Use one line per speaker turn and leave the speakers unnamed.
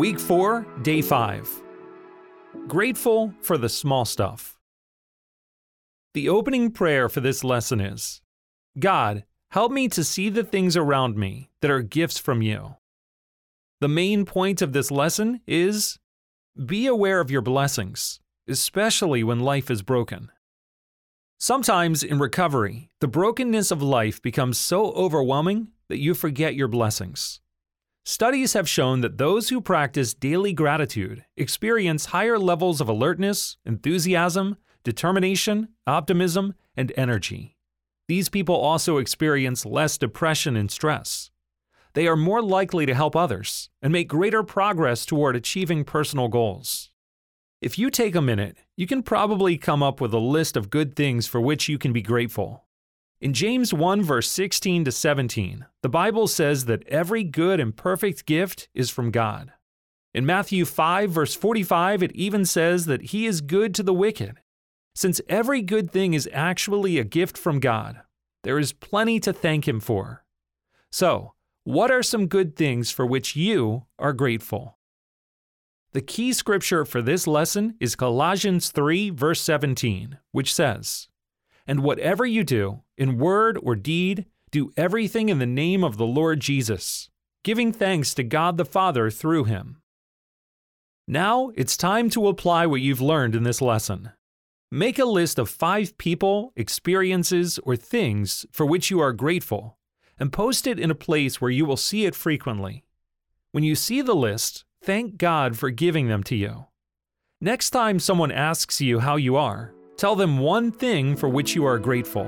Week 4, Day 5. Grateful for the small stuff. The opening prayer for this lesson is God, help me to see the things around me that are gifts from you. The main point of this lesson is be aware of your blessings, especially when life is broken. Sometimes in recovery, the brokenness of life becomes so overwhelming that you forget your blessings. Studies have shown that those who practice daily gratitude experience higher levels of alertness, enthusiasm, determination, optimism, and energy. These people also experience less depression and stress. They are more likely to help others and make greater progress toward achieving personal goals. If you take a minute, you can probably come up with a list of good things for which you can be grateful. In James 1, verse 16 to 17, the Bible says that every good and perfect gift is from God. In Matthew 5, verse 45, it even says that He is good to the wicked. Since every good thing is actually a gift from God, there is plenty to thank Him for. So, what are some good things for which you are grateful? The key scripture for this lesson is Colossians 3, verse 17, which says, And whatever you do, in word or deed, do everything in the name of the Lord Jesus, giving thanks to God the Father through him. Now it's time to apply what you've learned in this lesson. Make a list of five people, experiences, or things for which you are grateful, and post it in a place where you will see it frequently. When you see the list, Thank God for giving them to you. Next time someone asks you how you are, tell them one thing for which you are grateful.